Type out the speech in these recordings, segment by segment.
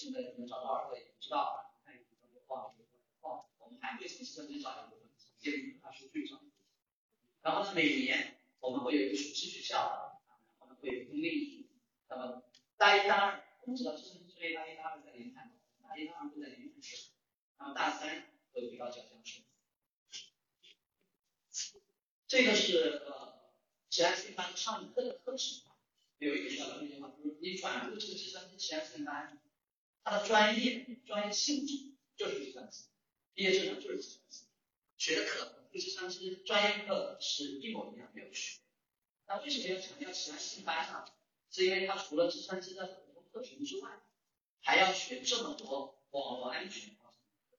现在能找到二个也不知道，看一个就忘了忘我们还会从计算机找一部分建立大数据上。然后呢，每年我们会有一个暑期学校，然后呢会有冬令营。那么大一、大二，我们知道计算机专业大一、大二在连看，大一、大二会在连看学，然后大三会回到讲师。这个是呃，计算机班上课的课程。有一个小的一句话，就是你转入这个计算机实验室班，它的专业专业性质就是计算机，毕业证书就是计算机，学的课跟计算机专业课是一模一样，没有区别。那为什么要强调计算机班呢？是因为它除了计算机的普通课程之外，还要学这么多网络安全方面的，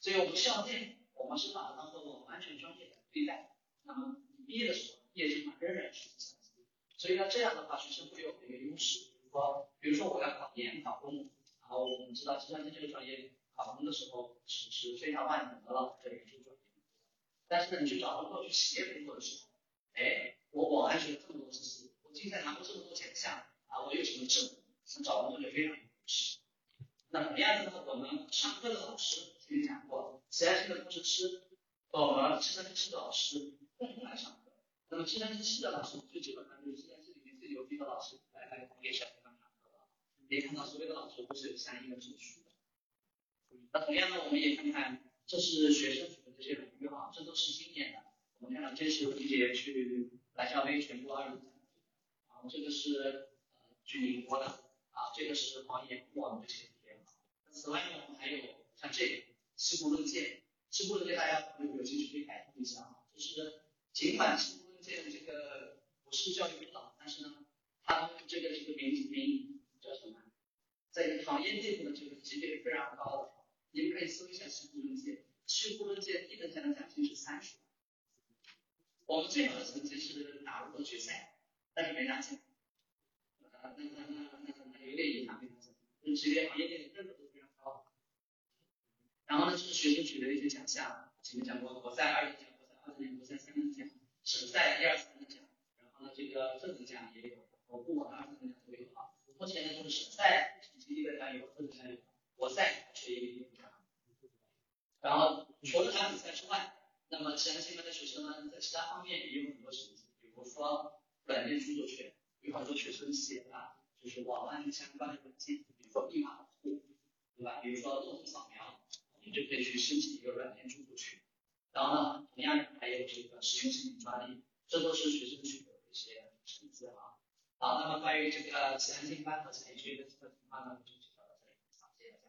所以我们校内我们是把它当做网络安全专业来对待。那么你毕业的时候，毕业证仍然是计算机。所以呢，这样的话，学生会有一个优势，比如说，比如说我要考研、考公，然后我们知道计算机这个专业考公的。时候是是非常万能的了，这个专业。但是呢，你去找工作、去企业工作的时候，哎，我网安学了这么多知识，我竞赛拿过这么多奖项，啊，我有什么证，那找工作就非常有优势。那同样呢，我们上课的。老师前面讲过，实验室的。工程师和，我们计算机系的。老师共同来上课。那么计算机系的老师最基本上就是计算机里面最牛逼的老师来来给小学生上课了。可以看到所有的老师都是有相应的证书的。那同样呢，我们也看看，这是学生举的这些荣誉哈，这都是今年的。我们看到这是李姐去蓝校杯全国二等奖，然后这个是呃去宁波的，啊这个是黄岩我们这些。此外呢，我们还有像这个西湖论剑，西湖论剑大家有有兴趣可以百度一下啊，就是尽管西湖论剑这个不是教育部的，但是呢，它这个这个名名叫什么？在行业内部的这个级别是非常高的。你们可以搜一下西湖论剑，西湖论剑一等奖的奖金是三十万。我们最好的成绩是打入了决赛，但是没拿奖。那那那那那那有点遗憾，没拿奖。这级别行业内认可度非常高。然后呢，就是学生取得一些奖项，前面讲过，国赛二等奖，国赛二等奖，国赛三等奖。省赛一二三等奖，然后呢，这个特等奖也有，我部二等奖都有啊。目前呢，就是省赛成绩的奖有，正等奖有，国赛缺一个奖。然后除了打比赛之外，那么其他新班的学生呢，在其他方面也有很多成绩，比如说软件著作权，有很多学生写啊就是网络安全相关的软件，比如说密码保护，对吧？比如说动作扫描，你就可以去申请一个软件著作权。然后呢，同样还有这个实用性专利，这都是学生取得的一些成绩啊。好，那么关于这个计算机班和产学的这个情况呢，我就介绍到这里，好，谢谢大家。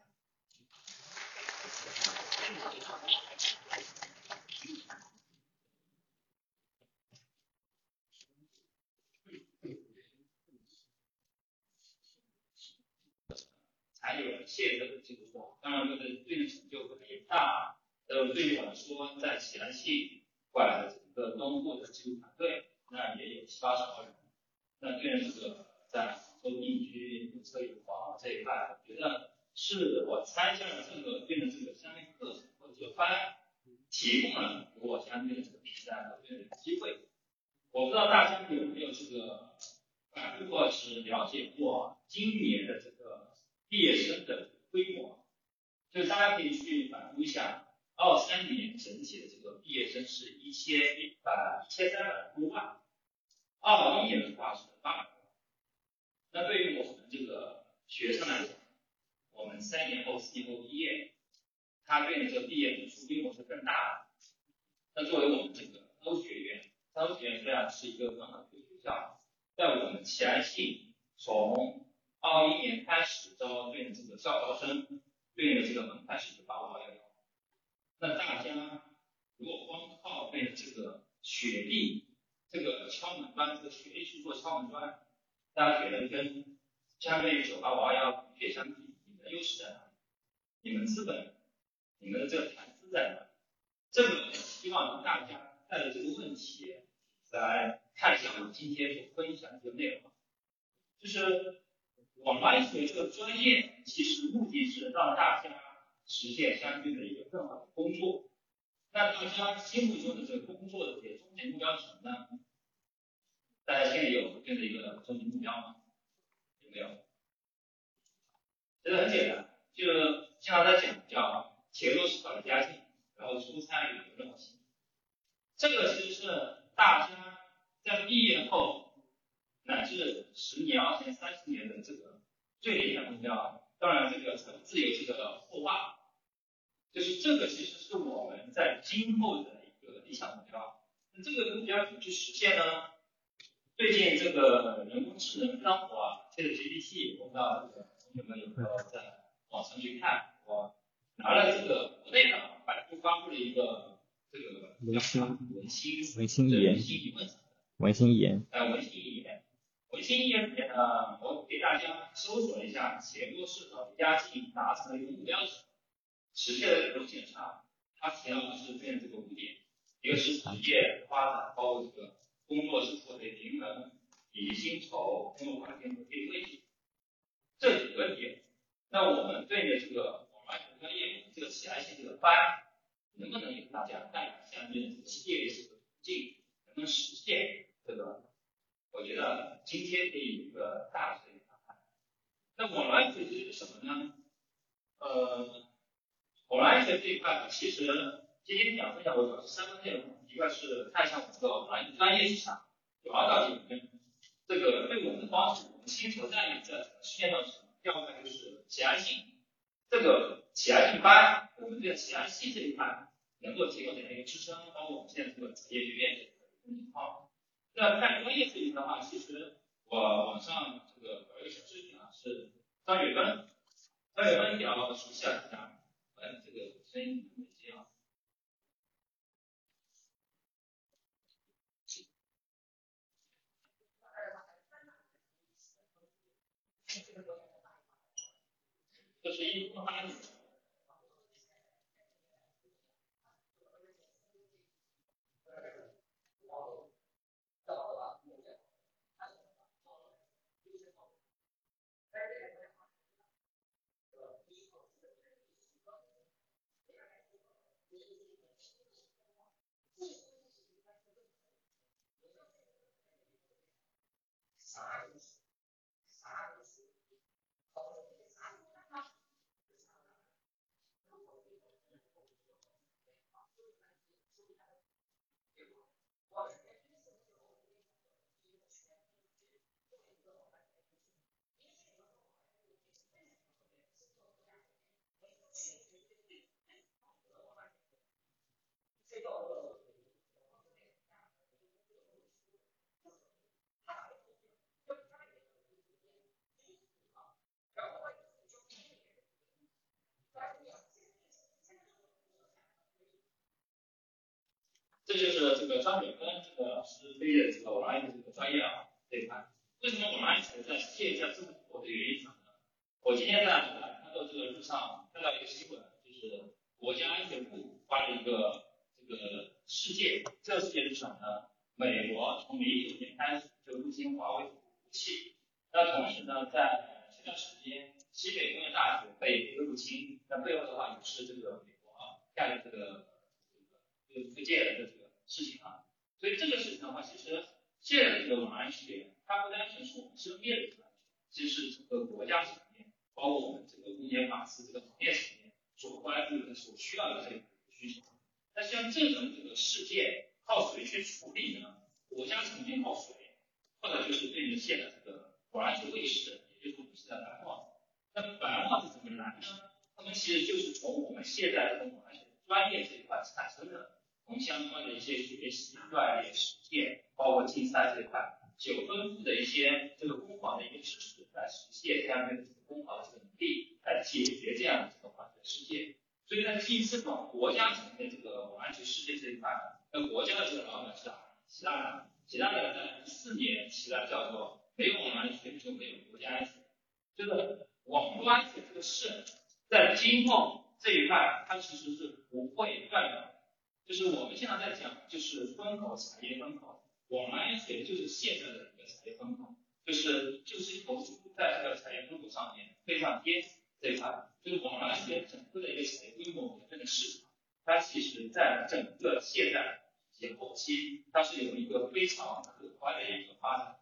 才有了现在的这个，当然这个对应成就可能也不大。呃，对于我来说，在喜来系过来的整个东部的技术团队，那也有七八十个人。那对于这个在杭州定居、有车有房这一块，我觉得是我参加了这个对应这个相应课程或者这个班，提供了给我相对的这个比赛和对应的机会。我不知道大家有没有这个反馈或是了解过经历的这个毕业生的规模，就大家可以去百度一下。二三年整体的这个毕业生是一千一百一千三百多万，二一年的话是八百万。那对于我们这个学生来讲，我们三年后、四年后毕业，他对应这个毕业人数规模是更大的。那作为我们这个欧学院，欧学院虽然是一个很好的学校，在我们齐安系从二一年开始招对应这个校招生，对应的这个门槛是八五二幺幺。那大家如果光靠背这个学历，这个敲门砖，这个学历去做敲门砖，大家觉得跟相对于九八五二幺同学相比，你们的优势在哪里？你们资本，你们的这个谈资在哪里？这个希望让大家带着这个问题来看一下我今天所分享的这个内容，就是网络安全这个专业，其实目的是让大家。实现相对的一个更好的工作，那大家心目中的这个工作的这个终极目标是什么呢？大家心里有这样的一个终极目标吗？有没有？其实很简单，就是经常在讲叫前落市场的家境，然后初参与流动性。这个其实是大家在毕业后乃至十年、二十年、三十年的这个最理想目标。当然，这个自由这个后话，就是这个其实是我们在今后的一个理想目标。那这个目标怎么去实现呢？最近这个人工智能非常火啊，ChatGPT，我不知道这个同学们有没有在网上去看？我拿了这个国内的百度发布了一个文心文心文心文心一问，文心一言，呃文心一言，文心一言里面呢，我给大家搜索一下前落市场家境达成的一个目标是什么，实现的路线上，它提到的是这样这个五点，一个是职业发展，包括这个。工作是否得平衡，以及薪酬、工作环境和地位这几个点，那我们对着这个网络专业这个企业性这个班，能不能给大家带来相应的这个业这个途径，能不能实现这个？我觉得今天可以有一个大的谈判。那网络安全是什么呢？呃，网络安全这一块其实今天讲分享我主要是三个内容。一个是看一下我们这个网专业市场，主要到底我们这个对我们帮助，我们薪酬待遇在实现到什么？第二个就是企业安信，这个企业安信班，我们这个企业安信这一块能够提供怎样一个支撑？包括我们现在这个职业学院的情况。那看专业这一的话，其实我网上这个有一个小视频啊，是张雪芬，张雪芬比较熟悉啊，嗯，这个声音。这是一八年。time. 这就是这个张雪芬这个老师推荐的这个网安全这个专业啊这一块。为什么网安全在线下这么火的原因什么呢？我今天在看到这个路上看到一个新闻，就是国家安全部发了一个这个事件，这个事件是什么呢？美国从一九年开始就入侵华为武器，那同时呢，在前段时间西北工业大学被入侵，那背后的话也是这个美国啊干的这个这个福建的这个。事情啊，所以这个事情的话，其实现在这个网安全，它不单纯是我们身边的一个安全，其实是整个国家层面，包括我们整个公检法司这个行业层面所关注的、所需要的这个需求。那像这种这个事件，靠谁去处理呢？国家层面靠谁？或者就是对应现在这个网安全卫士，也就是我们现在白帽子。那白帽子怎么来呢？他们其实就是从我们现在这个网安全专业这一块产生的。从相关的一些学习、锻炼、实践，包括竞赛这一块，有丰富的一些这个工坊的一个知识来实现这样的这个工坊的这个能力，来解决这样的这个犯罪事件。所以在第四种国家层面这个网安全事件这一块，那国家的这个老板是啊，习大大，习大大在一四年起来叫做没有网安全就没有国家安全，这个网络安全这个事，在今后这一块它其实是不会断的。就是我们现在在讲，就是风口产业风口，网络安全就是现在的一个产业风口，就是就是投资在这个产业风口上面非常坚实这一块，就是网络安全整个的一个产业规模跟这个市场，它其实在整个现在及后期，它是有一个非常可观的一个发展。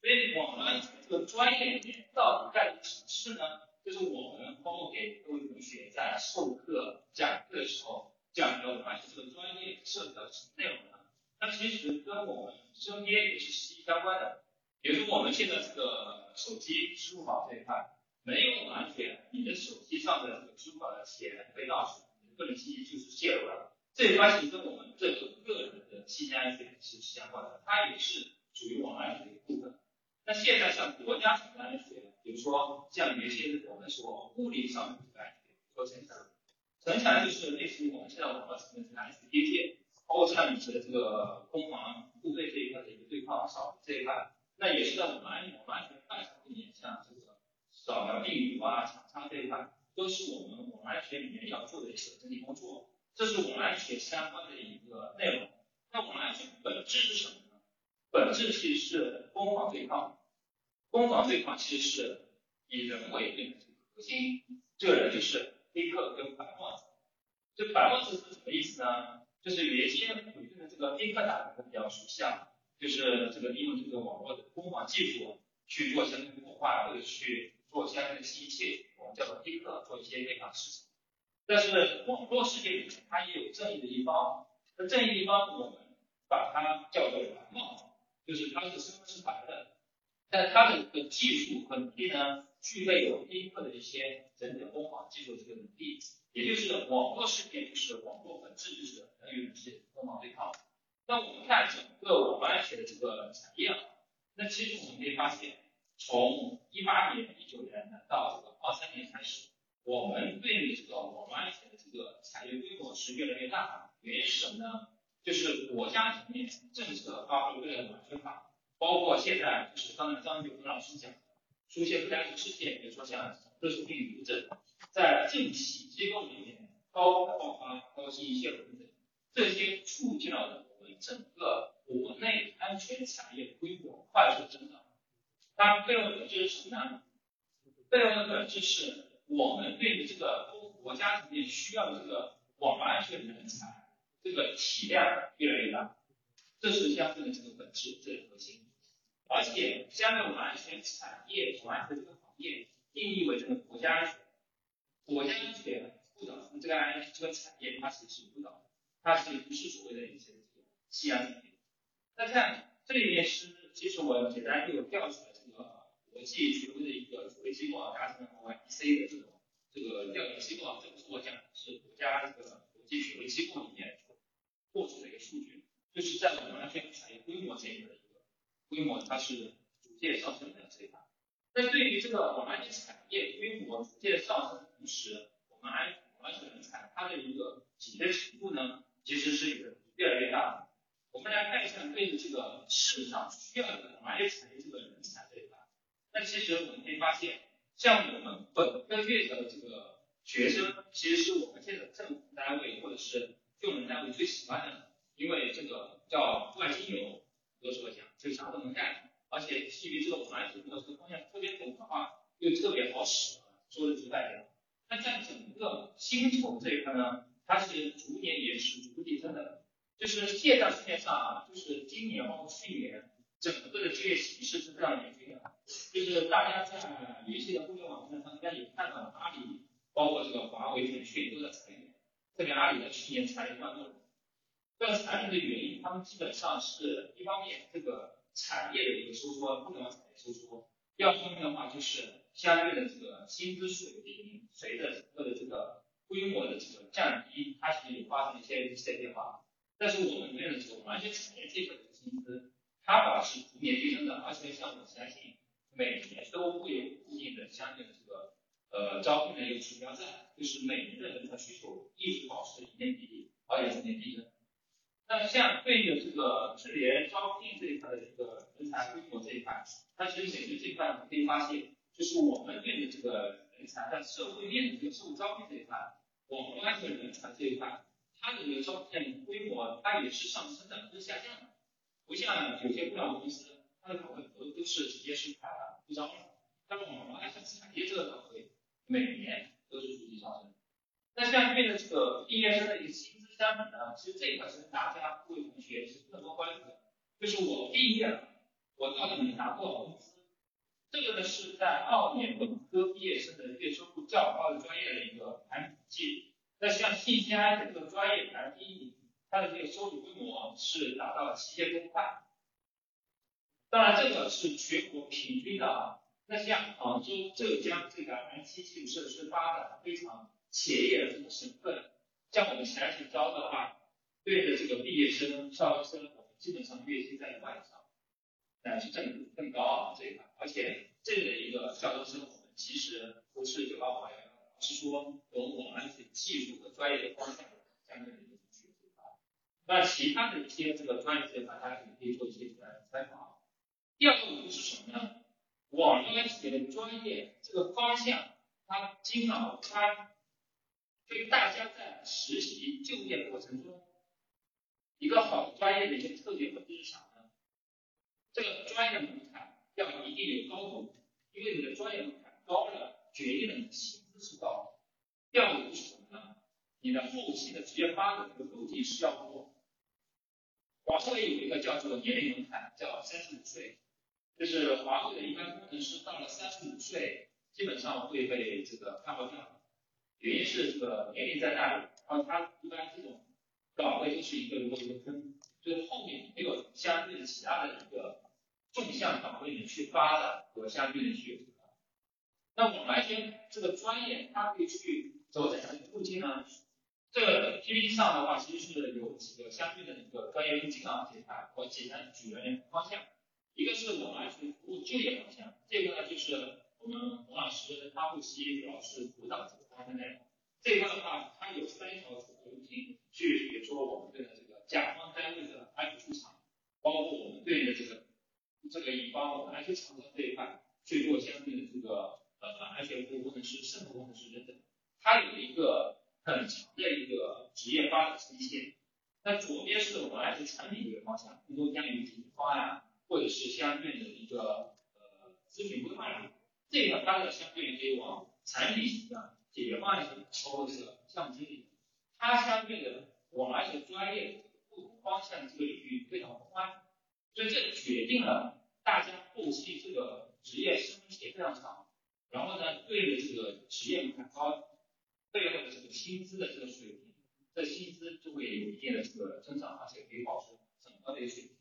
所以网络安全这个专业里面到底干的什么事呢？就是我们包括给各位同学在授课讲课的时候讲的我们这个专业涉及到什么内容呢？那其实跟我们身边也是息息相关的。比如说我们现在这个手机支付宝这一块，没有完全，你的手机上的这个支付宝的钱被盗取，你的个人信息就是泄露了。这一关系跟我们这个个人的信息安全是相关的，它也是属于网络安全的一部分。那现在像国家层面安全，比如说像原先我们说物理上的这个安全，比如说城墙，城墙就是类似于我们现在网络层面这个 SDK，包括像你的这个攻防部队这一块的一个对抗扫这一块，那也是在我们安我们安全范畴里面，像这个扫描病毒啊、厂商这一块，都是我们网络安全里面要做的一些整体工作。这是网络安全相关的一个内容。那网络安全本质是什么呢？本质其实是攻防对抗。攻防对抗其实是以人为本的核心，这个人就是黑客跟白帽子。这白帽子是什么意思呢？就是原先普遍的这个黑客打的比较熟悉啊，就是这个利用这个网络的攻防技术去做相关的破坏或者去做相关的信息，我们叫做黑客做一些对抗事情。但是网络世界里面，它也有正义的一方。那正义一方，我们把它叫做蓝帽，就是他的身份是白的，但他的这个技术和能力呢，具备有黑客的一些整体攻防技术这个能力。也就是网络世界，就是网络本质就是人与人之间的攻防对抗。那我们看整个网络安全的这个产业啊，那其实我们可以发现，从一八年、一九年到这个二三年开始。我们对于这个网络安全的这个产业规模是越来越大，原因是什么呢？就是国家层面政策发布的安全法，包括现在就是刚才张九峰老师讲的，出现不安事件，比如说像热毒病毒症，在政企机构里面高爆发、高信息泄露等等，这些促进了整个国内安全产业规模快速增长。它背后的本质是什么呢？背后的本质是。我们对于这个国家层面需要的这个网络安全人才，这个体量越来越大，这是相对的这个本质，这个核心。而且，相对网络安全产业、网络安全这个行业定义为这个国家安全，国家安全不导致这个安全这个产业它其实是不导，它其实不是所谓的一些这个夕阳产业。那看这里面是，其实我简单就调取了这个。国际权威的一个主流机构啊，加上 YEC 的这种这个调研机构啊，这不是我讲的，是国家这个国际权威机构里面获取的一个数据，就是在我们安全产业规模这一个规模，它是逐渐上升的这一块。那对于这个我们安全产业规模逐渐上升的同时，我们安网络安全人才它的一个紧缺程度呢，其实是有越来越大的。我们来看一下对于这个市场需要的我们安全产业这个人才这一块。那其实我们可以发现，像我们本科院的这个学生，其实是我们现在政府单位或者是用人单位最喜欢的，因为这个叫外经游，有时候讲就啥都能干，而且基于这个环境的这个方向特别懂的话，又特别好使，说的直白点。那在整个薪酬这一块呢，它是逐年也是逐步提升的，就是现在市面上啊，就是今年包括去年，整个的就业形势是非常严峻的。就是大家在联系的互联网平台上，应该也看到了阿里，包括这个华为、腾讯都在裁员，特别阿里在去年裁了一万多人。这个裁员的原因，他们基本上是一方面这个产业的一个收缩，互联网产业收缩；第二方面的话，就是相对的这个薪资水平随着整个的这个规模的这个降低，它其实也发生了一些一些变化。但是我们认为说，完全产业这块的薪资，它保持逐年递增的，而且像我相信。每年都会有固定的相应的这个呃招聘的一个指标在，就是每年的人才需求一直保持一年比例，而且逐年递增。那像对应这个智联招聘这一块的这个人才规模这一块，它其实每年这一块我们可以发现，就是我们对的这个人才在社会面的这个社会招聘这一块，我们安全人才这一块，它的这个招聘规模它也是上升的，不是下降的，不像有些互联网公司。它的岗位都都是直接是开了不招了，但是我们安全产业这个岗位每年都是逐级上升。那像面的这个毕业生的一个薪资相比呢，其实这一块是大家各位同学是更多关注的，就是我毕业了，我到底能拿多少工资？这个呢是在二年本科毕业生的月收入较高的专业的一个排名统计。那像信息安全这个专业排第一名，它的这个收入规模是达到了七千多块。当然，这个是全国平均的啊。那像杭州、浙江这个 IT 基础设施发展非常前沿的这个省份，像我们前期招的话，对着这个毕业生、校招生，我们基本上月薪在一万以上，乃至更更高啊这一块。而且这样的一个校招生，我们其实不是九八五二幺幺，是说从我们是技术和专业的方向相对的一个去这块。那其他的一些这个专业这块，大家也可以做一些参考。第二个是什么呢？网络安全的专业这个方向，它经常它对大家在实习就业过程中，一个好的专业的一个特点和是啥呢？这个专业门槛要一定有高度，因为你的专业门槛高了，决定了你的薪资是高。第二个是什么呢？你的后期的职业发展的路径是要多。网上也有一个叫做年龄门槛，叫三十五岁。就是华为的一般工程师到了三十五岁，基本上会被这个看不掉，原因是这个年龄在那里，然后他一般这种岗位就是一个一个一个坑，就是后面没有相对的其他的一个纵向岗位里去发展和相对的去。那网安全这个专业，它可以去走怎样的路径呢？这个 PPT 上的话，其实是有几个相对的一个专业路径啊，这一块我简单举了两个方向。一个是我们来去服务就业方向，这个呢就是我们洪老师他后期主要是辅导这个方向内容。这块的话，它有三条主路径，去比如说我们对的这个甲方单位的安全出厂，包括我们对应的这个这个乙方我们安全厂商这一块去做相应的这个呃安全服务工程师、渗透工程师等等，它有一个很长的一个职业发展期线。那左边是我们来自产品这个方向，更多关于解决方案。或者是相对的一个呃咨询规划里，这个它的相对可以往产品型的解决方案型，包括这个项目经理，它相对的往来说专业不同方向这个领域非常宽，所以这决定了大家后期这个职业升也非常长，然后呢，对的这个职业门槛高，背后的这个薪资的这个水平，这薪资就会有一定的这个增长，而且可以保持很高的一个水平。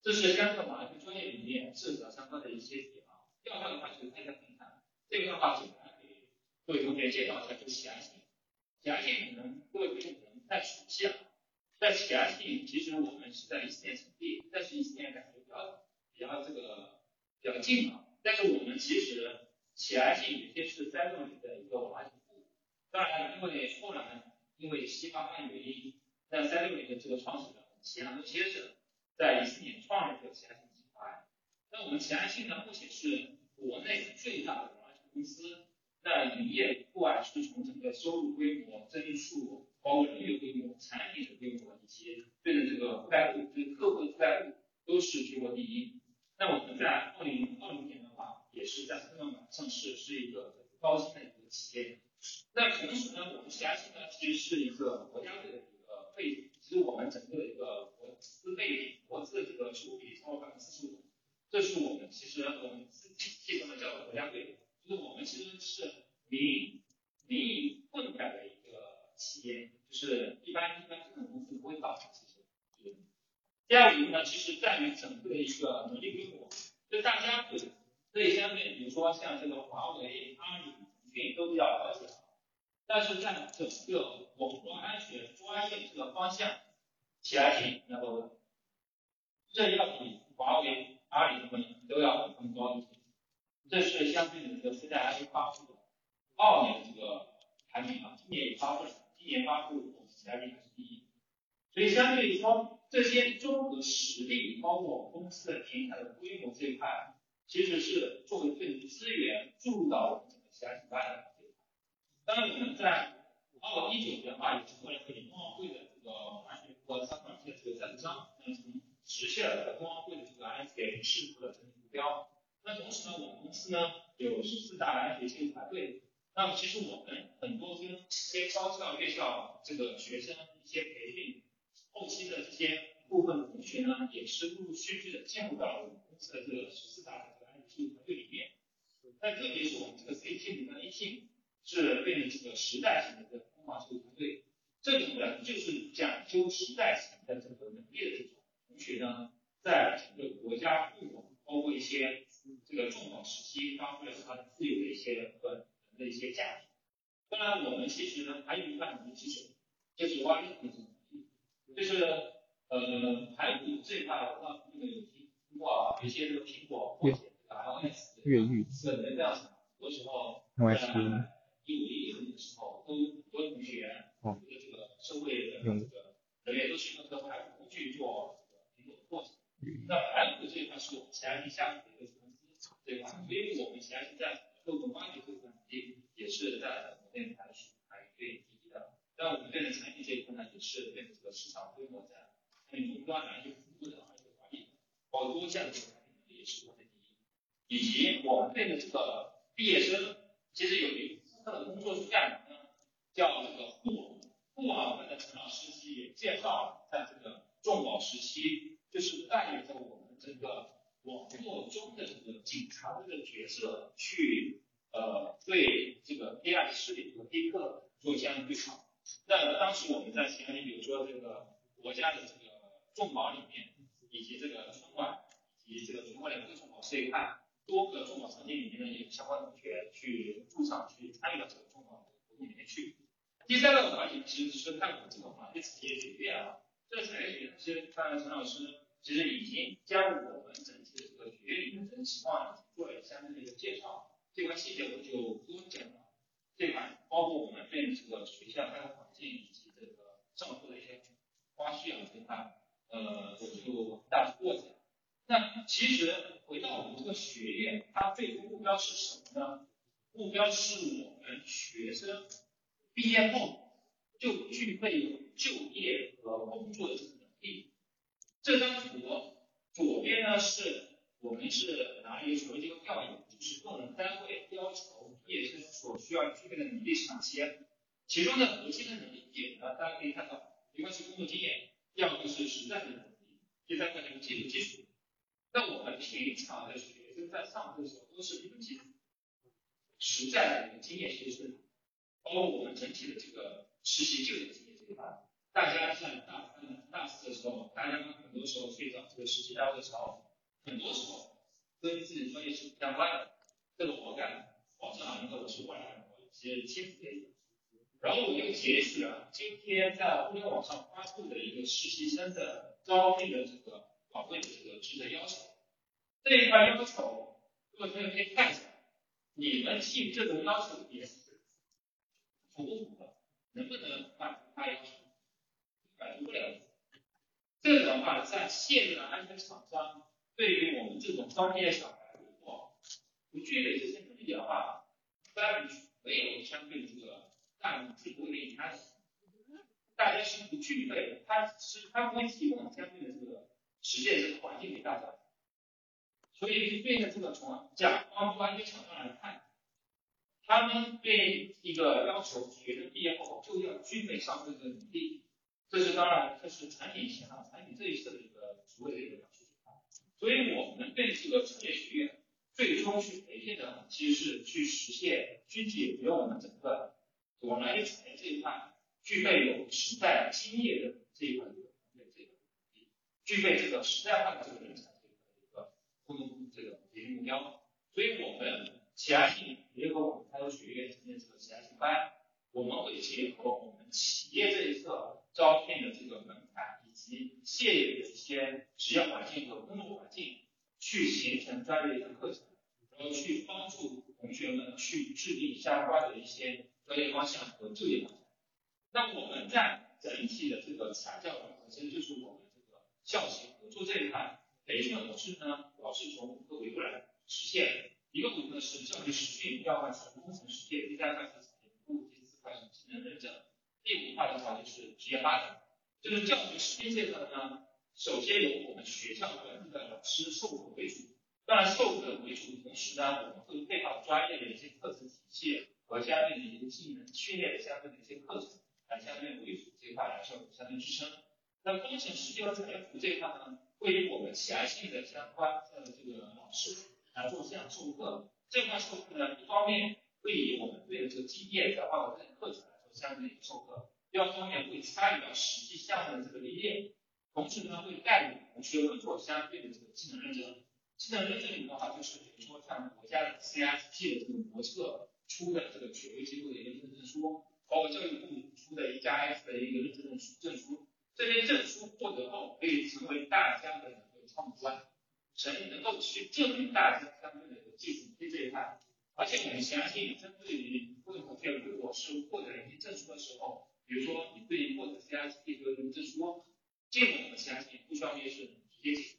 这是相关网安专业里面涉及到相关的一些点啊。第二块的话就是看一下平台，这个的话简单给各位同学介绍一下，就是企安信。企安信可能各位同学可能不太熟悉啊。在企安信，其实我们是在一四年成立，但是一四年感觉比较比较这个比较近啊。但是我们其实企安信有些是三六零的一个网安服务。当然，因为后来因为西方案原因，那三六零的这个创始人齐安都接着。在一四年创立这个奇安信集团，那我们奇安信呢，目前是国内最大的网安全公司，那营业不管是从整个收入规模、增速，包括人员规模、产品的规模以及对的这个覆盖度，对客户的覆盖度都是全国第一。那我们在二零二零年的话，也是在深圳上市，是一个高新的一个企业。那同时呢，我们奇安信呢，其实是一个国家队的一个背景，其实我们整个的一个。资背景，国资的这个持股比超过百分之四十五，这是我们其实我们自己介绍的叫国家队，就是我们其实是民营民营混改的一个企业，就是一般一般这种公司不会倒，其实。第二个呢，其实在于整个的一个能力规模，就大家对对相对，比如说像这个华为、阿里、腾讯都比较了解，但是在整个网络安全专业这个方向。其他性，然后这要比华为、阿里他们都要更高一些。这是相对的这个现在还没发布的二年的这个排名啊，今年也发布了，今年发布我们其他性还是第一。所以相对于说这些综合实力，包括公司的平台的规模这一块，其实是作为对资源注入到我们整个其他性外的这一块。当然我们在二一九年的话，也是为了北京冬奥会的这个安全。和三款这个赞助商，那从实现了冬奥会的这个安全事故的整体目标。那同时呢，我们公司呢有十四大安全技术团队。那么其实我们很多跟一些高校、院校这个学生一些培训，后期的这些部分同学呢，也是陆陆续续的进入到我们公司的这个十四大的这个安全技术团队里面。但特别是我们这个 CT 五的 AT 是对应这个时代型的这个空防技术团队，这种人就是讲究时代型的这个能力的这种同学呢，在整个国家护网，包括一些这个重要时期，发挥了他自有的一些和人的一些价值。当然，我们其实呢还有一块能力是什么？就是挖掘这种能力，就是呃排骨这一块，我知道那个有听过，有一些这个苹果破解这个 iOS 越狱。这个能量场，很多时候另外在是一五一六年的时候，都很多同学，哦这个这个社会的这个人员都是用这个排骨工具做这个苹果破解。那排骨这一块是我们前期下属的一个公司这一块，所以我们前期在客户挖掘这块能力，也是在国内还是还是对第一的。但我们对的产品这一块呢，也是对这个市场规模在对终端来去服务的，而且管理，包括多项这个产品能力也是国内第一。以及我们对的这个毕业生，其实有一部分的工作是干嘛呢？叫这个护网。护网，我们的陈老师其实也介绍了，在这个重保时期，就是带领着我们这个网络中的这个警察这个角色，去呃对这个黑暗势力和黑客做相应对抗。那当时我们在前面，比如说这个国家的这个重保里面，以及这个村管以及这个全国两个重保这一块，多个重保场景里面呢，有相关同学去驻场去参与到这个重保活动里面去。第三个环节其实是看我们这个行业产业学院啊，这个产业学院其实看陈老师其实已经加入我们整学院里面的情况，呢做了相应的一个介绍，这块细节我就不讲了。这块包括我们对这个学校开发环境以及这个上课的一些花絮啊这块，呃，我就大致过讲。那其实回到我们这个学院，它最终目标是什么呢？目标是我们学生毕业后就具备有就业和工作的这个能力。这张图左边呢是我们是拿一个所谓这个调研，就是用人单位要求毕业生所需要具备的能力是哪些？其中的核心的能力点呢，大家可以看到，一个是工作经验，第二个是实战的能力，第三个就是技术基础。那我们平常的学生在上课的时候都是理论基础，实战的一个经验其实是，包括我们整体的这个实习就业经验这一块，大家在大三、大四的时候，大家很多时候去找这个实习单位的时候，很多时候跟自己专业是不相关的。这个我敢保证啊，因为我是外来人，我其实亲自经历。然后我就截取了今天在互联网上发布的一个实习生的招聘的这个岗位的这个职责要求。这一块要求，各位同学可以看一下，你们进这种要求也是符不符合？能不能满足他要求？满足不了。这个的话，在现在的安全厂商对于我们这种招聘的小孩，如果不具备这些能力的话，一般没有相对这个大脑是不会给你安的。大家是不具备，他是他不会提供相对的这个实践这个环境给大家。所以对应这个从甲方端一个厂商来看，他们对一个要求学生毕业后就要具备上这个能力，这是当然这是产品型啊产品这一侧的一个职位的一个。所以我们对这个产业学院最终去培训的，其实是去实现去解决我们整个我们来产业这一块具备有实战经验的这一块的这个能力，具备这个实战化的这个人才这个一个。共同这个培训目标，所以我们启安信结合我们开发学院今天这个启安信班，我们会结合我们企业这一侧招聘的这个门槛及现有的一些职业环境和工作环境，去形成专业的课程，然后去帮助同学们去制定相关的一些专业方向和就业方向。那我们在整体的这个产教育核心就是我们这个校企合作这一块。培训的模式呢，主要是从五个维度来实现。一个维度呢是教学实训，第二块是工程实践，第三块是产业服务，第四块是技能认证，第五块的话就是职业发展。这个教学实践这块呢，首先由我们学校本地的老师授课为主，当然授课为主，同时呢，我们会配套专业的一些课程体系和相应的一些技能训练的相应的一些课程，来相对为主这一块来相相对支撑。那工程实践和产业服务这一块呢？会以我们启安信的相关的这个老师来做这样授课，这块授课呢，一方面会以我们队的这个经验转化为这个课程来做相应的一个授课，第二方面会参与到实际项目的这个历练，同时呢会带领同学们做相对的这个技能认证。技能认证里面的话，就是比如说像国家的 CSP 的这个国策出的这个权威机构的一个认证证书，包括教育部出的一加 F 的一个认证书证书，这些证书获得后可以成为大家的一个创关。神能够去证明大家相对的一个技术能力这一块，而且我们相信，针对于各位同学如果是获得一些证书的时候，比如说你对获得 CISP 的证书，这个我们相信不需要面试直接进，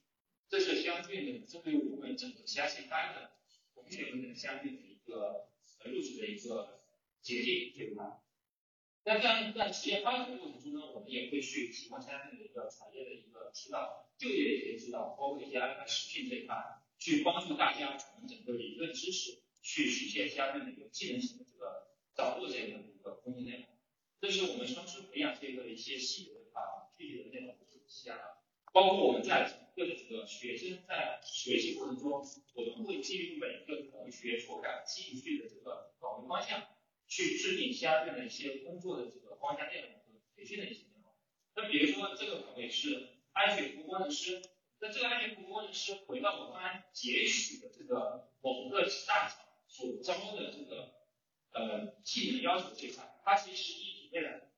这是相对的针对我们整个相信班的同学们的相对的一个呃录取的一个捷径这一块。那在在实验发展的过程中呢，我们也会去提供相应的一个产业的一个指导，就业的一些指导，包括一些安排实训这一块，去帮助大家从整个理论知识去实现相应的一个技能型的这个掌握这样的一个工作内容。这是我们双师培养这个的一些细节的啊，具体的内容不是下的，包括我们在整个的这个学生在学习过程中，我们会基于每一个同学所感兴趣的这个岗位方向。去制定相应的一些工作的这个方向内容和培训的一些内容。那比如说这个岗位是安全服务工程师，那这个安全服务工程师回到我刚才截取的这个某个大厂所招的这个呃技能要求这块，它其实是一体的。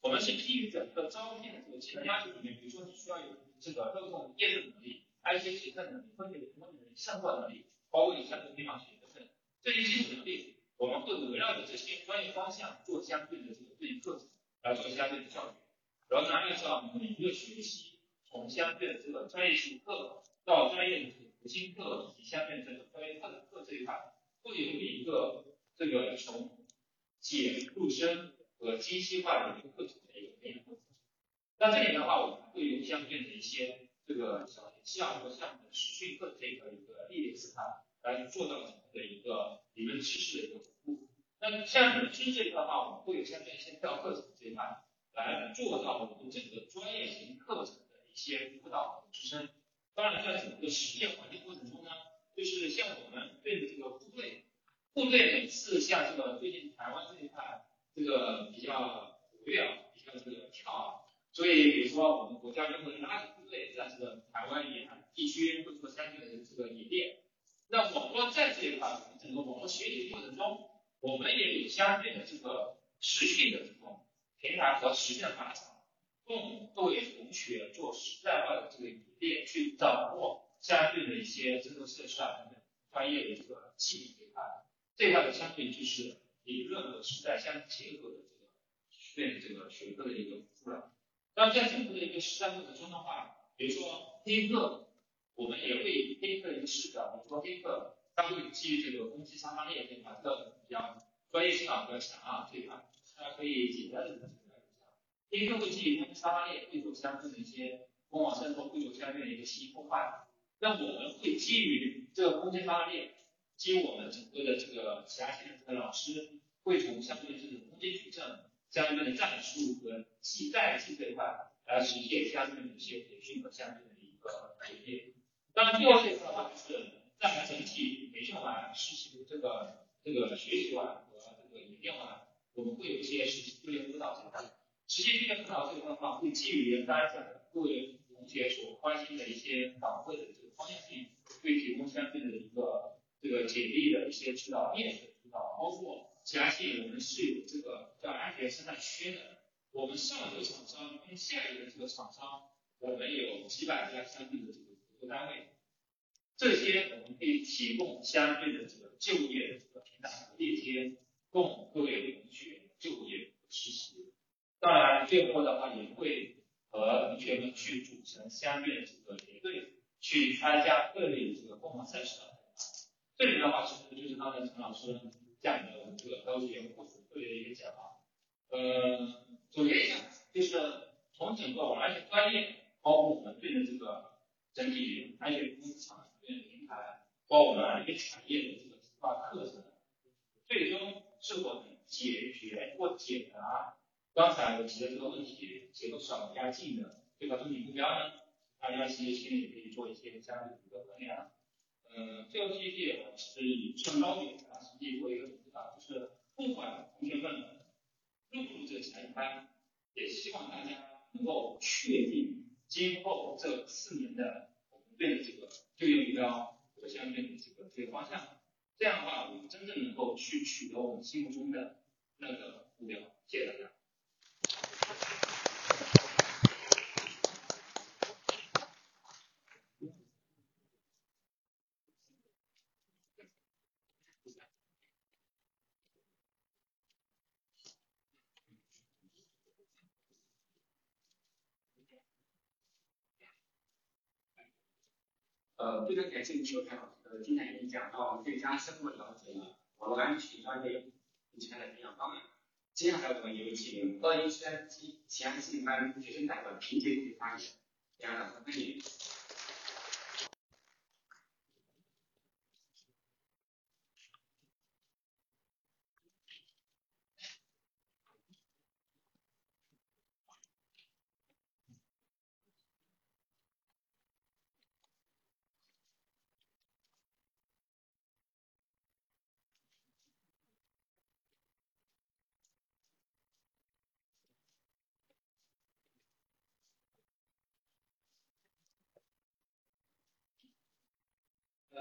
我们是基于整个招聘的这个技能要求里面，比如说你需要有这个漏洞验证能力、IC 检测能力、分别的能力、上报能力，包括你相关地方学的这些基础能力。我们会围绕着这些专业方向做相对的这个对应课程，来做相对的教学。然后呢，按照每一个学期，从相对的这个专业性课到专业的这个核心课以及相对的这个专业课程课这一块，会有一个这个从简入深和精细化的一个课程的一个培养过程。那这里的话，我们会有相对的一些这个小项目项目的实训课这个一个历练示范，来做到整个的一个理论知识的一个服务。那像你们知识这一块的话，我们会有相对一些教课程这一块，来做到我们整个专业型课程的一些辅导和支撑。当然，在整个实践环境过程中呢，就是像我们队的这个部队，部队每次像这个最近台湾这一块，这个比较活跃啊，比较这个跳啊，所以比如说我们国家就会拉着部队在这个台湾沿海地区会做相应的这个演练。那网络在这一块，我们整个网络学习过程中。我们也有相对的这个实训的这种平台和实践的法，供各位同学做实在化的这个演练，去掌握相对的一些这个设施啊等等专业的这个技能这一块，这一块的相对就是理论和实在相结合的这个对这个学科的一个辅助了。那在整个的一个实战过程中的话，比如说黑客，我们也会以黑客的一个视角，比如说黑客。它会基于这个攻击三方链这一块，这个比较专业性啊比较强啊这一块，大家可以简单的了解一下。黑客会基于攻击三方链，会做相应的一些攻网渗透，会有相应的一个信息破坏。那我们会基于这个攻击三方链，基于我们整个的这个其他线的这个老师，会从相对的这种攻击矩阵、相对的战术和技战技这一块来实现相应的一些培训和相应的一个演练。当然，第二这一块的话就是。在整体培训完、实习这个这个学习完和这个演练完，我们会有一些实习就业辅导这一块。实习就业辅导这一块的话，会基于大家各位同学所关心的一些岗位的这个方向性，会提供相应的一个这个简历的一些指导、面试的指导，包括相信我们是有这个叫安全生产区的。我们上游厂商跟下游的这个厂商，我们有几百家相应的这个合作单位。这些我们可以提供相对的这个就业的这个平台和链接，供各位。当然，最后的话也会和同学们去组成相应的这个连队，去参加各类这个凤凰赛事。这里的话，其实就是刚才陈老师讲的我们这个高级员工组队的一个讲法。呃，总结一下，就是从整个安全专业，包括我们队的这个整体安全工厂。平台，包括我们一个产业的这个孵化课程，最终是否能解决或解答刚才我提的这个问题，结构少压近的这个终极目标呢？大家其实心里可以做一些相对的一个衡量。呃，最后 PPT 是以上高点啊实际做一个指导，就是不管同学们入不入这个才艺班，也希望大家能够确定今后这四年的我们队的这个就业目标和相应的这个这个方向。这样的话，我们真正能够去取得我们心目中的那个目标。谢谢大家。呃，非常感谢邱凯老师的精彩演讲，让我们更加深入了解了网络安全专业目前的培养方案。接下来我们有请二一三级前信班学生代表评级组发言，两位老师欢迎。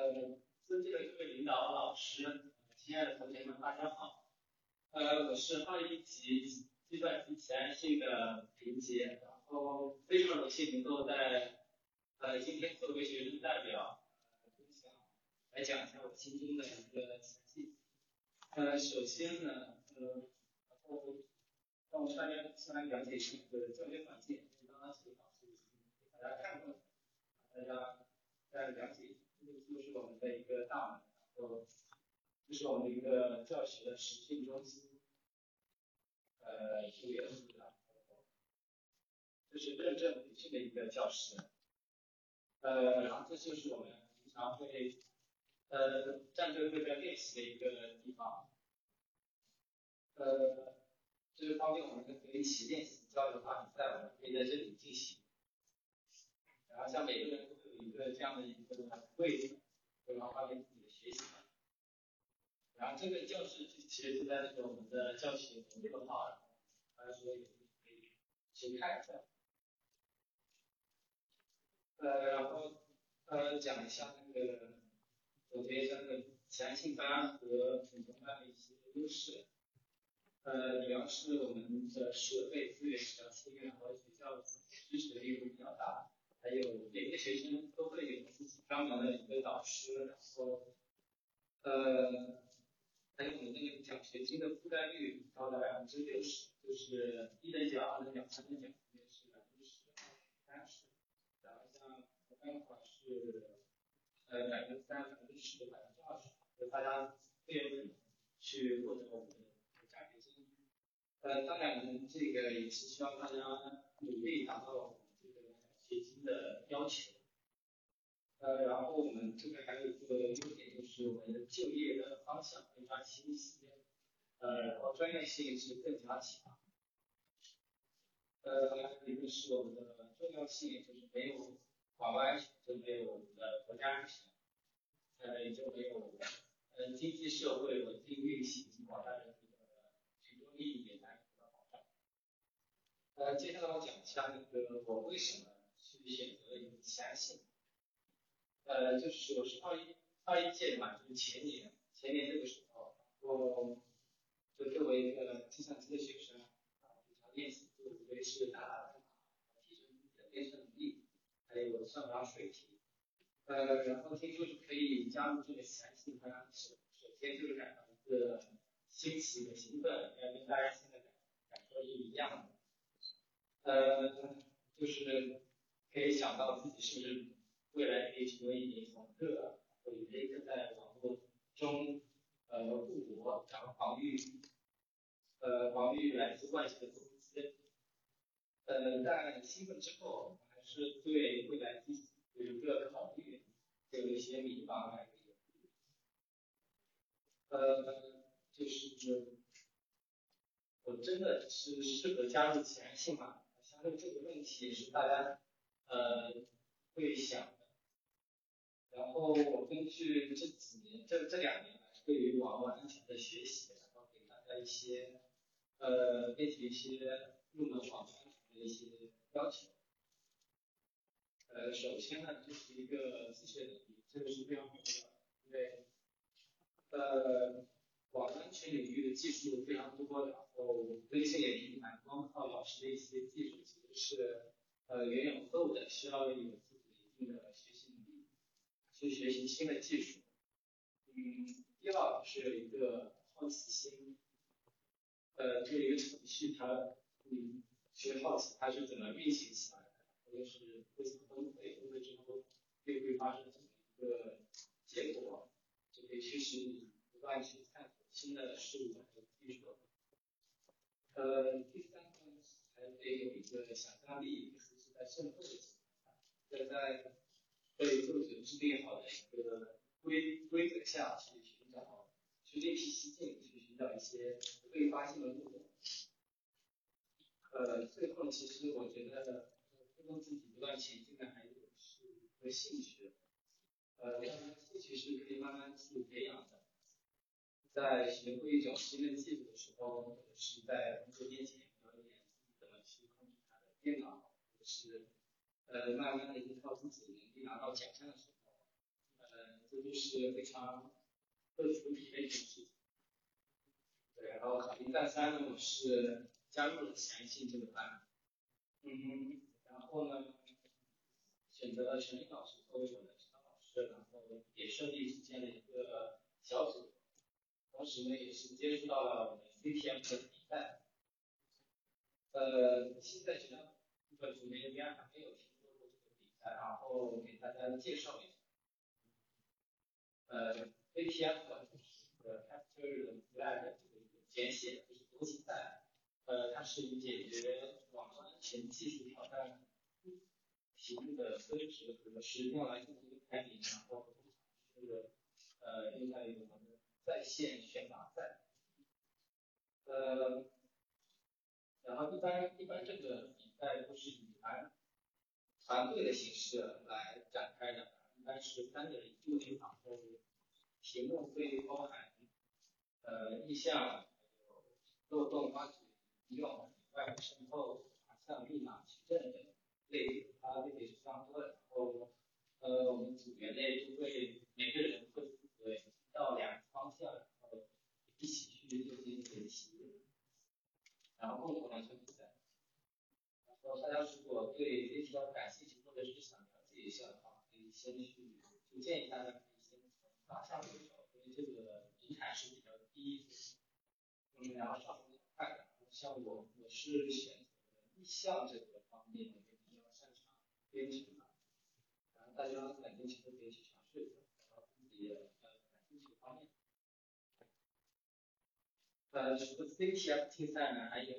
呃，尊敬的各位领导、老师、亲爱的同学们，大家好。呃，我是二一级计算机前性的林杰，然后非常荣幸能够在呃今天作为学生代表，分享来讲一下我心中的一个前戏。呃，首先呢，呃，然后让我们大家先来了解一下这个教学环境，刚刚刚齐老师已经给大家看过，大家再了解。就是我们的一个大门，然后这是我们的一个教学的实训中心，呃，是元素的，这是认证培训的一个教室，呃，然后这就是我们平常会呃战队会在练习的一个地方，呃，这是方便我们可以一起练习交流打比赛，我们可以在这里进行，然后像每个人都一个这样的一个位置。非常方便自己的学习。然后这个教室其实就在那个我们的教学门口，大家说也可以去看一下。呃，然后呃讲一下那个我们生的强性班和普通班的一些优势。呃，主要是我们的设备资源比较充裕，然后学校支持的力度比较大。还有每个学生都会有自己专门的一个导师，然后，呃，还有我们那个奖学金的覆盖率高达百分之六十，就是一等奖、二等奖、三等奖分别是百分之十、三十，然后像普通的话是呃百分之三、百分之十、百分之二十，就大家都有可能去获得我们的奖学金。呃，当然我们这个也是希望大家努力达到。学金的要求，呃，然后我们这边还有一个优点就是我们的就业的方向更加清晰，呃，然后专业性是更加强，呃，还有一个是我们的重要性，就是没有网络安全就没有我们的国家安全，呃，也就没有呃经济社会稳定运行广大人民的群众利益也难以得到保障。呃，接下来我讲一下那个我为什么。选择一个前性，呃，就是我是二一二一届的嘛，就是前年前年这个时候，我就作为一个计算机的学生，啊，经常练习做无非是打打代码，提升自己的编程能力，还有算法水平，呃，然后听说是可以加入这个前性班，首首先就是感到一个新奇和兴奋，应该跟大家现在感感受是一样的，呃，就是。可以想到自己是不是未来可以成为一名从客，或者可以在网络中呃护国，然后防御呃防御来自外界的攻击。呃，在兴奋之后，还是对未来自己有一个考虑，有一些迷茫还有呃，就是我真的是适合加入前性吗？相信这个问题是大家。呃，会想的，然后我根据这几年这这两年来对于网络安全的学习，然后给大家一些呃编辑一些入门网络安全的一些要求。呃，首先呢，就是一个自学能力，这个是非常重要的，因为呃网络安全领域的技术非常多，然后更新也频繁，光靠老师的一些技术其实是呃远远不够的，需要有自己一定的学习能力，去学习新的技术。嗯，第二是有一个好奇心，呃，对一个程序它嗯去好奇它是怎么运行起来的，或者是为什么崩溃，崩溃之后又会发生怎么一个结果，就可以驱使你不断去探索新的事物和技术。呃，第三个还得有一个想象力，就是在渗透的情况下，要在被作者制定好的一个规规则下去寻找，去另辟蹊径，去寻找一些未发现的漏洞。呃，最后其实我觉得推动自己不断前进的还有是一个兴趣，呃，兴趣是可以慢慢去培养的。在学会一种新的技术的时候，或者是在同学面前表演自己怎么去控制他的电脑，是呃慢慢的依靠自己能力拿到奖项的时候，呃，这就是非常克服疲惫的一件事情。对，然后考虑再三呢，我是加入了强信这个班，嗯，然后呢，选择了陈林老师作为我的指导老师，然后也顺利组建了一个小组。同时呢，也是接触到了我们 CPM 的比赛。呃，现在学校部分组员应该还没有听说过这个比赛，然后给大家介绍一下。呃，APF 就是 Capture Flag 这个一个简写，就是国际赛。呃，它是解决网络安全技术挑战题目的分值和时间来进行一个排名，然后这个呃用在我们的。在线选拔赛，呃，然后一般一般这个比赛都是以团团队的形式来展开的，一般是三个人一组，然后题目会包含呃意向、还有漏洞挖掘、用外部渗透、卡像密码取证等类，它类别是非常多的。然后呃我们组员内就会每个人会负责一到两个。方向，然后一起去进行解题，然后共同完成。然后大家如果对这题要感兴趣，或者是想了解一下的话，可以先去，就建议大家可以先从大项入手，因为这个门槛是比较低，嗯，然后上手比较快。像我，我是选择意向这个方面也比较擅长编程的，然后大家感兴趣都可以去尝试一下，然后自己呃感兴趣的方面。呃，除了 CTF 竞赛呢，还有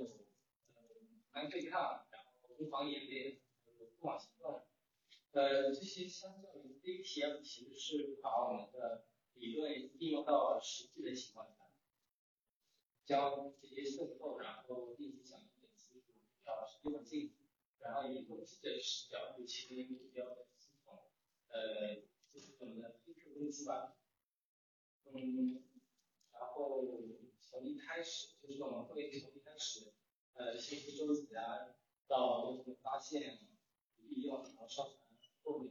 呃对抗，然后攻防演练，还有过网行动。呃，这些相较于 CTF 其实是把我们的理论应用到实际的情况下，将这些渗透，然后定级奖励的技术到实际环境，然后以攻击的视角对其目标的系统，呃，就是我们的黑客公司吧。嗯，然后。从一开始就是我们会从一开始，呃，信息收集啊，到有什么发现、利用，然后上传后面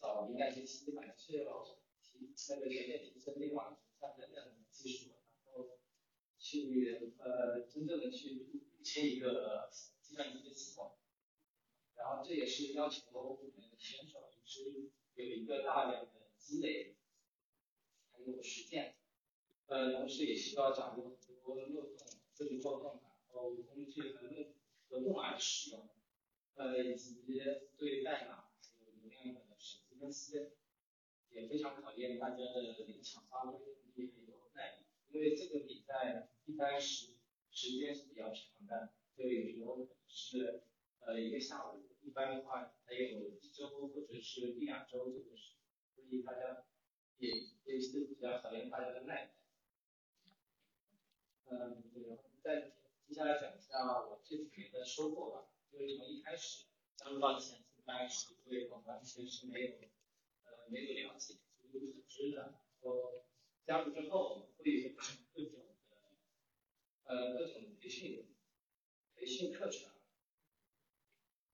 找敏感信息、反确提那个全面提升内网等等技术，然后去呃真正的去入侵一个计算机的系统，然后这也是要求我们选手就是有一个大量的积累，还有实践。呃，同时也需要掌握很多漏洞、自主漏洞，然后工具和木和木马的使用，呃，以及对代码还有流量的实际分析，也非常考验大家的临场发挥能力还有耐力。因为这个比赛一般时时间是比较长的，就有时候是呃一个下午，一般的话还有一周或者是一两周这个时，所以大家也也是比较考验大家的耐力。嗯，对，然后再接下来讲一下我这几年的收获吧。因为从一开始加入到前四班时，对网络安全是没有呃没有了解，是一个组织的，然后加入之后会有各种的呃各种培训培训课程，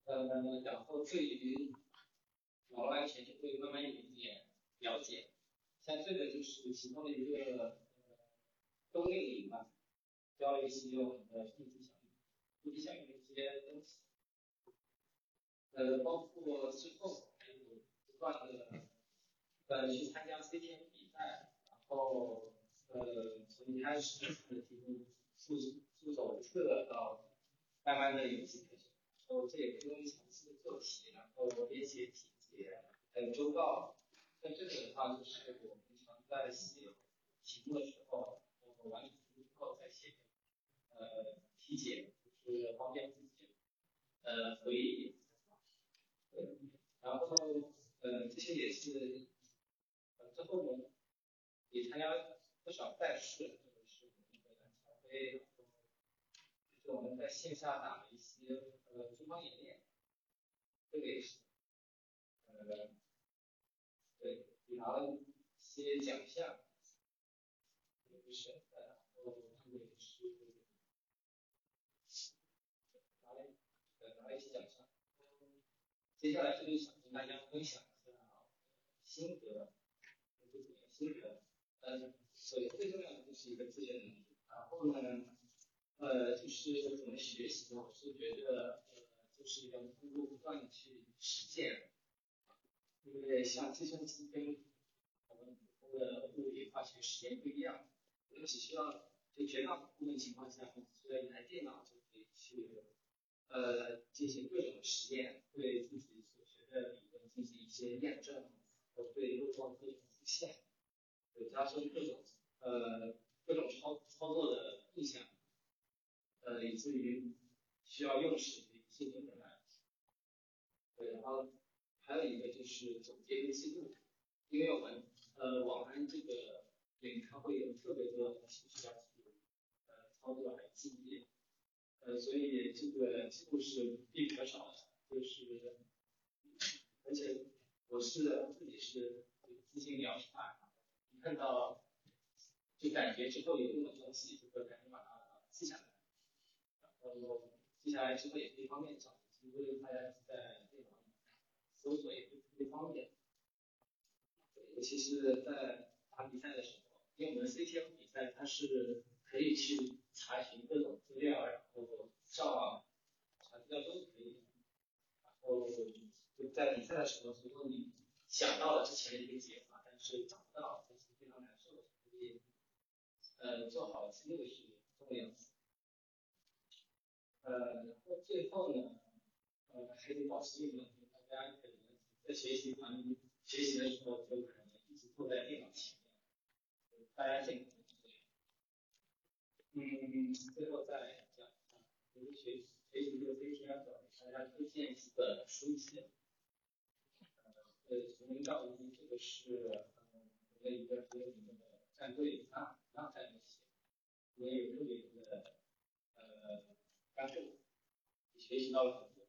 呃然后对于网络安全就会慢慢有一点了解，像这个就是其中的一个呃冬令营吧，教一些我们的信息小组，信息小组的一些东西，呃包括之后还有不断的呃去参加 CTM 比赛，然后呃从一开始的提供助助手册到慢慢的有一些培训，然后这也不用详细的做题，然后编写题节，还有周报，像这个的话就是我平常在写题目的时候，我完成呃体检，就是方便自己呃回忆，对，然后呃这些也是呃之后呢也参加不少赛事，或者是我们的篮球杯，然后就是我们在线下打的一些呃中方演练，这个也是呃对拿了一些奖项，也是选的，然后这个也是拿了呃拿了一些奖项，接下来就是想跟大家分享一下心得，就是心得，嗯首先最重要的就是一个自学能力，然后呢呃就是怎么学习呢，我是觉得呃就是要通过不断的去实践。因为像计算机跟我们普通的物理化学实验不一样，我们只需要就绝大部分情况下，只需要一台电脑就可以去呃进行各种实验，对自己所学的理论进行一些验证，和对漏洞各种复现，对加深各种呃各种操操作的印象，呃以至于需要用时进行回来，对，然后。还有一个就是总结跟记录，因为我们呃网安这个领它会有特别多的信息要去呃操作来记忆，呃所以这个几乎是必不可少的，就是而且我是自己是资金比较差，一看到就感觉之后有用的东西就会赶紧把它记下来，然后记下来之后也可以方便找，因为大家在电脑里。搜索也会特别方便，尤其是在打比赛的时候，因为我们 CTF 比赛它是可以去查询各种资料，然后上网查资料都可以，然后就在比赛的时候，如果你想到了之前的一个解法，但是找不到，这是非常难受的，所以呃做好记录是重要，呃然后最后呢，呃还得保持运动。大家可能在学习团学习的时候，就可能一直坐在电脑前面，大家健康嗯，最后再讲一下，就是学学习这个 CTF，大家推荐几本书籍。呃，从零到一，这个是呃我的一个很有名的战队啊，让战队写，也有特别的呃感受，学习到了很多，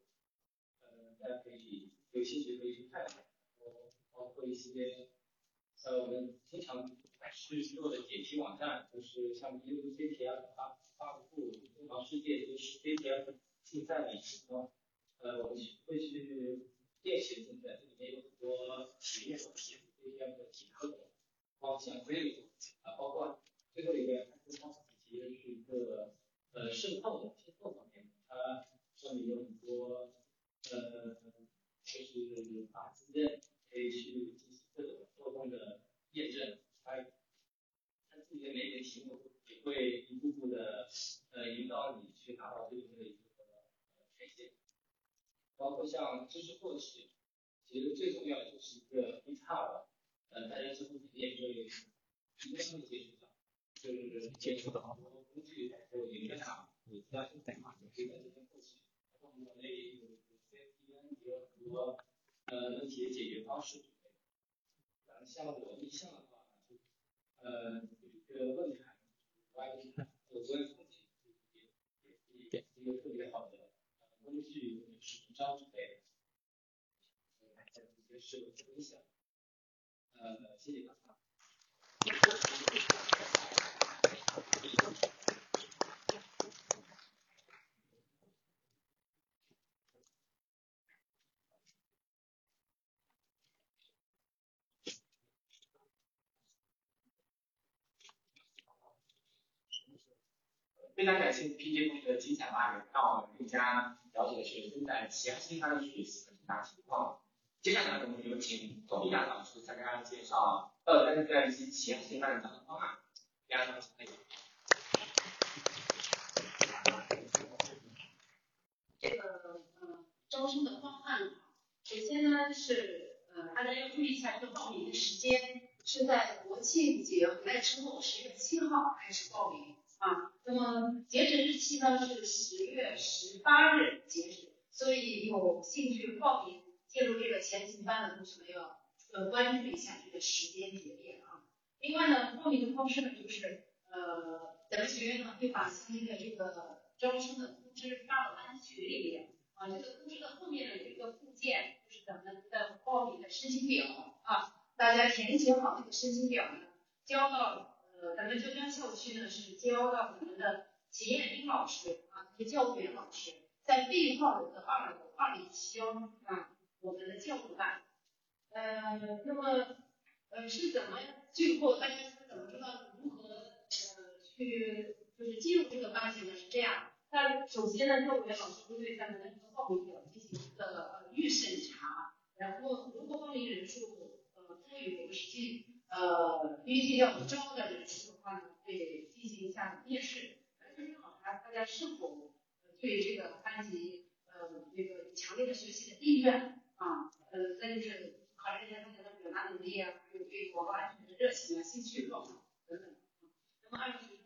呃，大家可以。有兴趣可以去看一下，然后包括一些呃我们经常是做的解题网站，就是像 UCTF 发发布中华世界就是 CTF 竞赛里头，呃我们会去练习竞赛，这里面有很多实验的题，CTF 的题课方向规律，啊包括最后一个还是超级题是一个呃渗透的渗透方面，它上面有很多呃。就是把自认可以去进行各种漏洞的验证，它它自己的每个题目也会一步步的呃引导你去达到最终的一个呈现，包括像知识获取，其实最重要的就是一个 GitHub，呃大家之后肯定也会一定会接触到，就是接触到很多工具，还有一个啥，要去代码，可以在这边获取，然后国内有。也有很多呃问题的解决方式，然后像我印象的话，就呃有一个论坛，关于有关风景，也也也是一个特别好的工具使用张之类的，大家直接是分享。呃，谢谢大家。非常感谢 PJ 同学的精彩发言，让我们更加了解学生在其他新班的学习和成长情况。接下来我们有请董亚老师向大家介绍二三三期其他新班的招生方案。亚老师，这个呃招生的方案，首先呢是呃大家要注意一下这个报名的时间是在国庆节回来之后，十月七号开始报名。啊，那么截止日期呢是十月十八日截止，所以有兴趣报名进入这个前行班的同学们要呃关注一下这个时间节点啊。另外呢，报名的方式呢就是呃咱们学院呢会把相应的这个招生的通知发到班群里面啊，这个通知的后面呢有一个附件，就是咱们的报名的申请表啊，大家填写好这个申请表呢，交到。咱们浙江校区呢是交到我们的秦艳斌老师啊，是教务员老师，在 B 号的二楼二零七幺啊，我们的教务办。呃，那么呃是怎么最后大家是怎么知道如何呃去就是进入这个班级呢？是这样，那首先呢，教务员老师会对咱们的这个报名表进行一个预审查，然后如果报名人数呃多于我们实际。呃，预计要招的人数的话呢，会进行一下面试，确认考察大家是否对这个班级呃那个强烈的学习的意愿啊，呃，再就是考察一下大家的表达能力啊，还有对广告安全的热情啊、兴趣状况等等。那么按照学生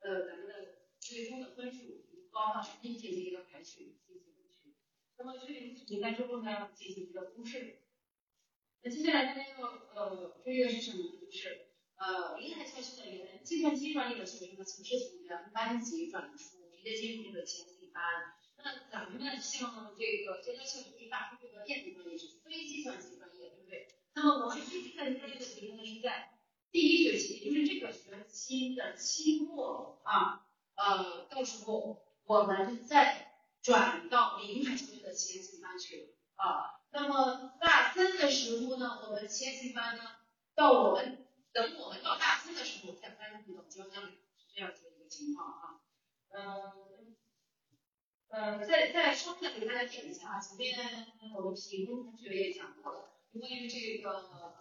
呃咱们的最终的分数从高到低进行一个排序进行录取。那么确定名单之后呢，进行一个公示。那接下来大家要呃注意的是什么？就是呃临海校区的原计算机专业的学生呢，从是从原班级转出，直接进入这个前几班。那咱们像这个浙江校区大数据和电子专业是非计算机专业，对不对？那么我们非计算机专业的学生呢，是在第一学期，也就是这个学期的期末啊，呃，到时候我们再转到临海校区的前几班去啊。那么大三的时候呢，我们前行班呢，到我们等我们到大三的时候再分配到交江里，是这样子的一个情况啊。嗯，呃，再再稍微的给大家点一下啊，前面我们评同学也讲过了，关于这个呃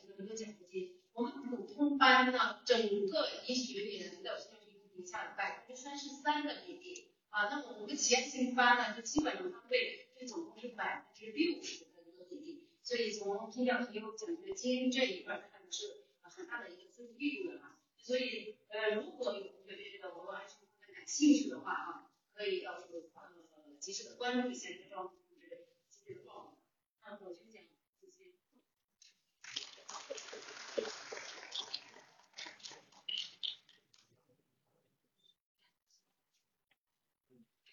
这个奖学金，我们普通班呢，整个一学年的校学评下的百分之三十三的比例啊，那么我们前行班呢，就基本上会。这总共是百分之六十的一个比例，所以从评奖评优奖学金这一块看是很大的一个增幅力度的啊。所以呃，如果有同学对这个网络安全感兴趣的话啊，可以到时候呃及时的关注一下这招通知，积极的报名。那我就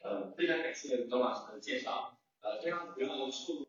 呃，非常感谢董老师的介绍。呃，这样主要的速度。